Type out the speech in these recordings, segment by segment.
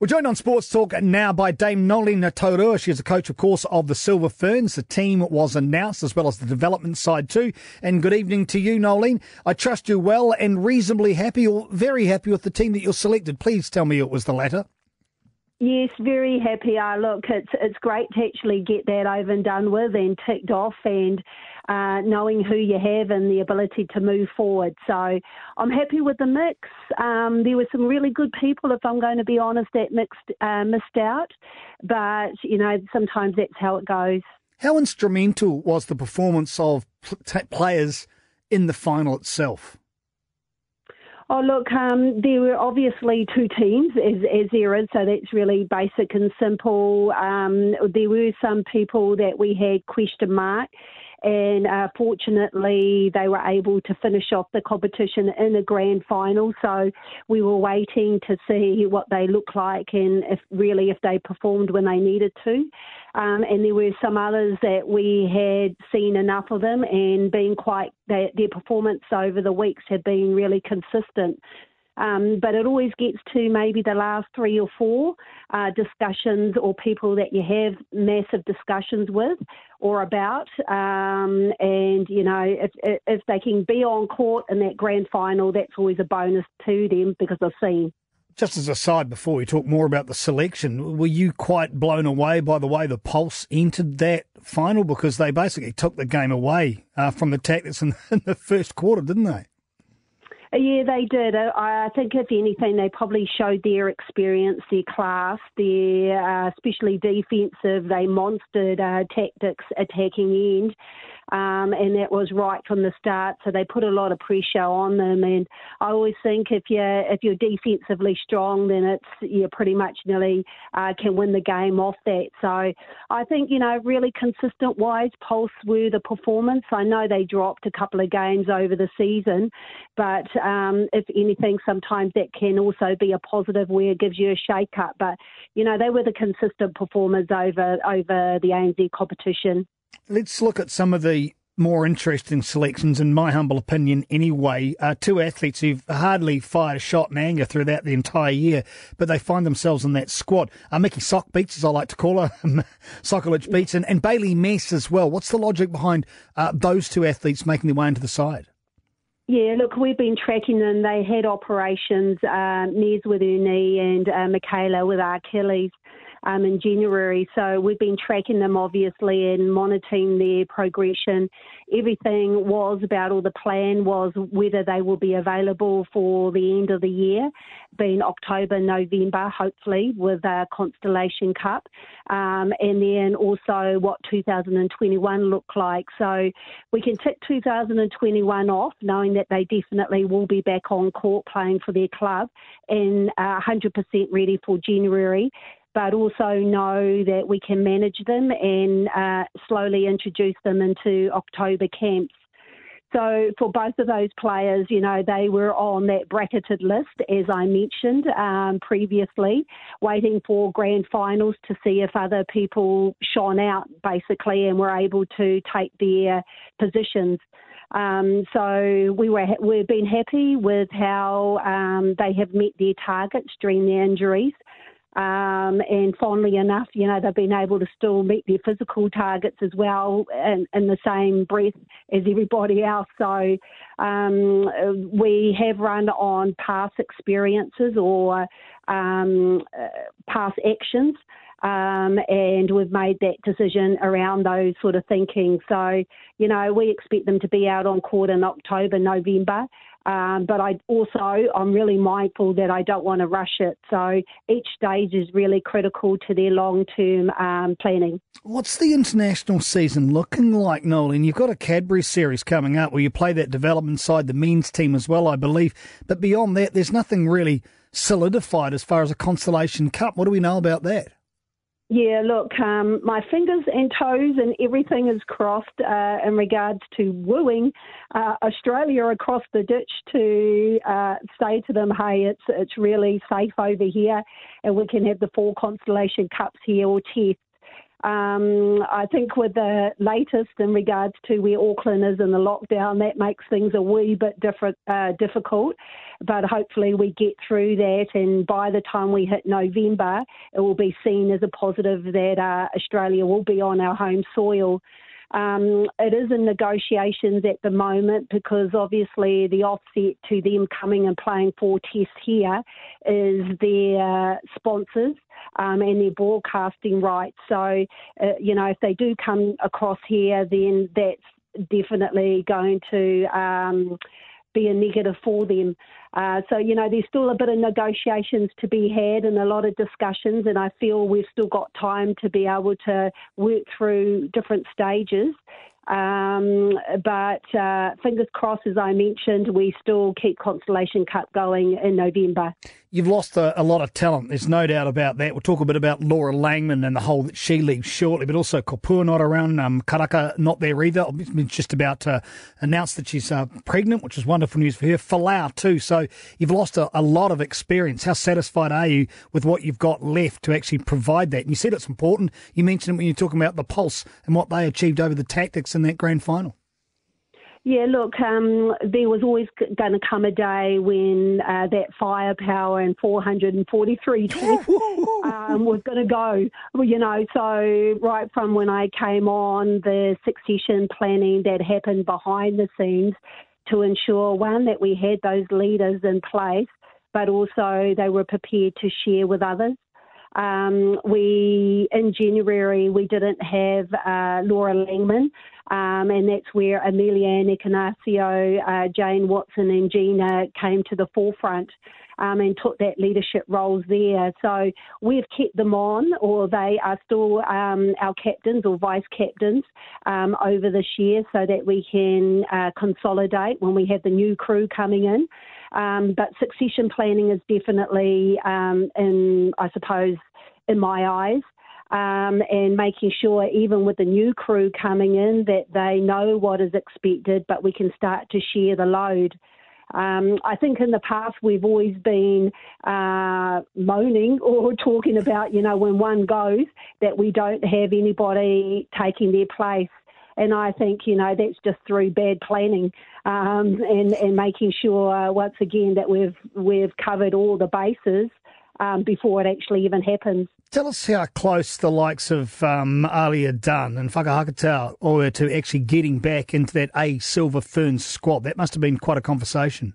We're joined on Sports Talk now by Dame Noeline Taurua. She's a coach, of course, of the Silver Ferns. The team was announced as well as the development side too. And good evening to you, Noeline. I trust you well and reasonably happy or very happy with the team that you're selected. Please tell me it was the latter. Yes, very happy. Uh, look, it's it's great to actually get that over and done with and ticked off, and uh, knowing who you have and the ability to move forward. So I'm happy with the mix. Um, there were some really good people, if I'm going to be honest, that mixed uh, missed out, but you know sometimes that's how it goes. How instrumental was the performance of players in the final itself? Oh, look, um, there were obviously two teams, as, as there is, so that's really basic and simple. Um, there were some people that we had question mark, and uh, fortunately they were able to finish off the competition in a grand final. So we were waiting to see what they look like and if really if they performed when they needed to. Um, and there were some others that we had seen enough of them and been quite their, their performance over the weeks had been really consistent. Um, but it always gets to maybe the last three or four uh, discussions or people that you have massive discussions with or about. Um, and, you know, if, if they can be on court in that grand final, that's always a bonus to them because they've seen. Just as a side, before we talk more about the selection, were you quite blown away by the way the Pulse entered that final? Because they basically took the game away uh, from the Tactix in, in the first quarter, didn't they? Yeah, they did. I think, if anything, they probably showed their experience, their class, their uh, especially defensive. They monstered uh, Tactix attacking end um, and that was right from the start. So they put a lot of pressure on them, and I always think if you're if you're defensively strong, then it's you pretty much nearly uh, can win the game off that. So I think you know really consistent wise, Pulse were the performance. I know they dropped a couple of games over the season, but um, if anything, sometimes that can also be a positive where it gives you a shake up. But you know they were the consistent performers over over the ANZ competition. Let's look at some of the more interesting selections, in my humble opinion, anyway. Uh, two athletes who've hardly fired a shot in anger throughout the entire year, but they find themselves in that squad. Uh, Mickey Sock Beats, as I like to call her, Sokolich Beats, and, and Bailey Mes as well. What's the logic behind uh, those two athletes making their way into the side? Yeah, look, we've been tracking them. They had operations, uh, Nez with her knee and uh, Michaela with Achilles um, in January. So we've been tracking them obviously and monitoring their progression. Everything was about, or the plan was whether they will be available for the end of the year, being October, November, hopefully, with a Constellation Cup, um, and then also what 2021 looked like. So we can tick 2021 off, knowing that they definitely will be back on court playing for their club and uh, 100% ready for January but also know that we can manage them and uh, slowly introduce them into October camps. So for both of those players, you know, they were on that bracketed list, as I mentioned um, previously, waiting for grand finals to see if other people shone out, basically, and were able to take their positions. Um, so we were we've been happy with how um, they have met their targets during their injuries. Um, and fondly enough, you know, they've been able to still meet their physical targets as well in, in the same breath as everybody else. So um, we have run on past experiences or um, uh, past actions. Um, and we've made that decision around those sort of thinking. So, you know, we expect them to be out on court in October, November, um, but I also I'm really mindful that I don't want to rush it. So each stage is really critical to their long term um, planning. What's the international season looking like, Nolan? You've got a Cadbury series coming up where you play that development side, the means team as well, I believe. But beyond that, there's nothing really solidified as far as a Constellation Cup. What do we know about that? Yeah, look, um, my fingers and toes and everything is crossed uh, in regards to wooing uh, Australia across the ditch to uh, say to them, hey, it's it's really safe over here, and we can have the four constellation cups here or tests. Um, I think with the latest in regards to where Auckland is in the lockdown, that makes things a wee bit different, uh, difficult. But hopefully we get through that, and by the time we hit November, it will be seen as a positive that uh, Australia will be on our home soil. Um, it is in negotiations at the moment because obviously the offset to them coming and playing four tests here is their sponsors um, and their broadcasting rights. So, uh, you know, if they do come across here, then that's definitely going to. Um, be a negative for them. Uh, so, you know, there's still a bit of negotiations to be had and a lot of discussions, and I feel we've still got time to be able to work through different stages. Um, but uh, fingers crossed, as I mentioned, we still keep Constellation Cup going in November. You've lost a, a, lot of talent. There's no doubt about that. We'll talk a bit about Laura Langman and the hole that she leaves shortly, but also Kopua not around. Um, Karaka not there either. It's just about to announce that she's uh, pregnant, which is wonderful news for her. Folau too. So you've lost a, a, lot of experience. How satisfied are you with what you've got left to actually provide that? And you said it's important. You mentioned it when you're talking about the pulse and what they achieved over the Tactix in that grand final. Yeah, look, um, there was always going to come a day when uh, that firepower and 443 tests um, was going to go. Well, you know, so right from when I came on, the succession planning that happened behind the scenes to ensure one that we had those leaders in place, but also they were prepared to share with others. Um, we in January we didn't have uh, Laura Langman, um, and that's where Ameliaranne Ekenasio, uh, Jane Watson, and Gina came to the forefront. Um, and took that leadership roles there. So we've kept them on, or they are still um, our captains or vice captains um, over this year, so that we can uh, consolidate when we have the new crew coming in. Um, but succession planning is definitely, um, in I suppose, in my eyes, um, and making sure, even with the new crew coming in, that they know what is expected, but we can start to share the load. Um, I think in the past we've always been uh, moaning or talking about, you know, when one goes, that we don't have anybody taking their place. And I think, you know, that's just through bad planning um, and, and making sure, uh, once again, that we've, we've covered all the bases um, before it actually even happens. Tell us how close the likes of um, Aliyah Dunn and Fakahokotau were to actually getting back into that A Silver Ferns squad. That must have been quite a conversation.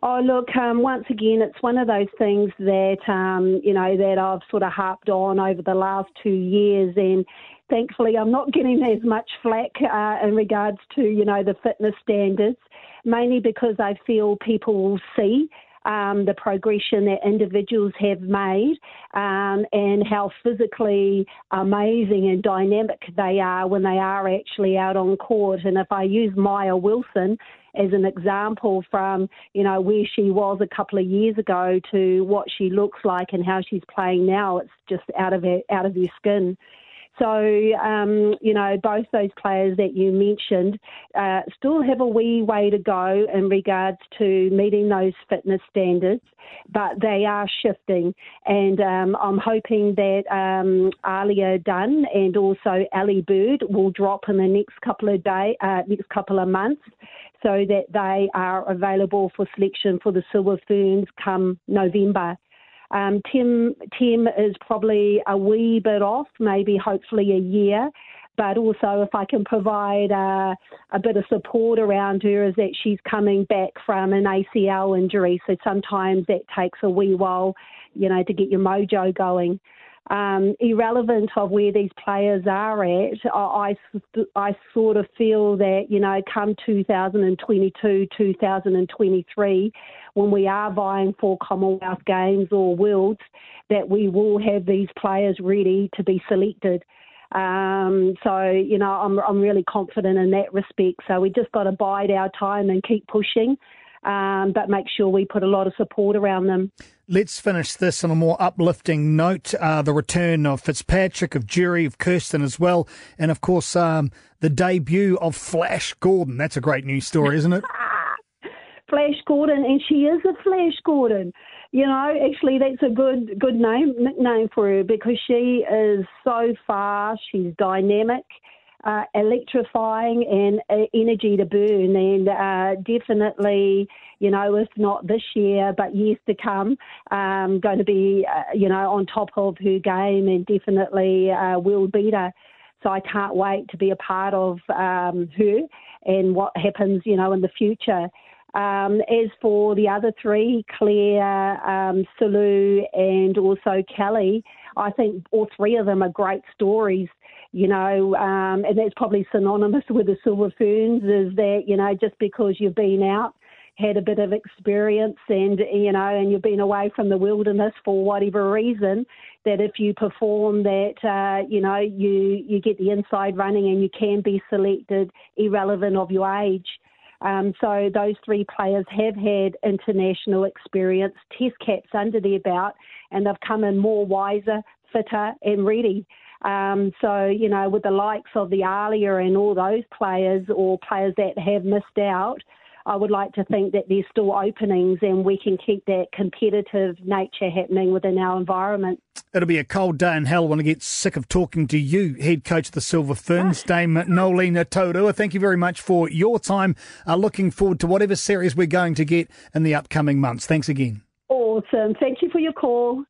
Oh, look, um, once again, it's one of those things that, um, you know, that I've sort of harped on over the last two years. And thankfully, I'm not getting as much flack uh, in regards to, you know, the fitness standards, mainly because I feel people will see um, the progression that individuals have made um, and how physically amazing and dynamic they are when they are actually out on court. And if I use Maia Wilson as an example from, you know, where she was a couple of years ago to what she looks like and how she's playing now, it's just out of her, out of your skin. So, um, you know, both those players that you mentioned uh, still have a wee way to go in regards to meeting those fitness standards, but they are shifting. And um, I'm hoping that um, Aliyah Dunn and also Ali Bird will drop in the next couple of day, uh, next couple of months, so that they are available for selection for the Silver Ferns come November. Um, Tim Tim is probably a wee bit off, maybe hopefully a year. But also, if I can provide uh, a bit of support around her, is that she's coming back from an ACL injury. So sometimes that takes a wee while, you know, to get your mojo going um, irrelevant of where these players are at, I, I sort of feel that, you know, come 2022, 2023, when we are vying for Commonwealth Games or Worlds, that we will have these players ready to be selected. Um, so, you know, I'm, I'm really confident in that respect. So we just got to bide our time and keep pushing um, but make sure we put a lot of support around them. Let's finish this on a more uplifting note. Uh, the return of Fitzpatrick, of Jury, of Kersten as well, and of course um, the debut of Flash Gordon. That's a great news story, isn't it? Flash Gordon, and she is a Flash Gordon. You know, actually, that's a good good name nickname for her because she is so fast. She's dynamic, uh, electrifying, and uh, energy to burn. And uh, definitely, you know, if not this year, but years to come, um, going to be, uh, you know, on top of her game and definitely uh, world beater. So I can't wait to be a part of um, her and what happens, you know, in the future. Um, as for the other three, Claire, um, and also Kelly, I think all three of them are great stories. You know, um, and that's probably synonymous with the Silver Ferns is that, you know, just because you've been out, had a bit of experience and, you know, and you've been away from the wilderness for whatever reason, that if you perform that, uh, you know, you, you get the inside running and you can be selected irrelevant of your age. Um, so those three players have had international experience, test caps under their belt, and they've come in more wiser, fitter, and ready. Um, so, you know, with the likes of the Aliyah and all those players or players that have missed out, I would like to think that there's still openings and we can keep that competitive nature happening within our environment. It'll be a cold day in hell when I get sick of talking to you, head coach of the Silver Ferns, Dame Nolina Taurua. Thank you very much for your time. Uh, looking forward to whatever series we're going to get in the upcoming months. Thanks again. Awesome. Thank you for your call.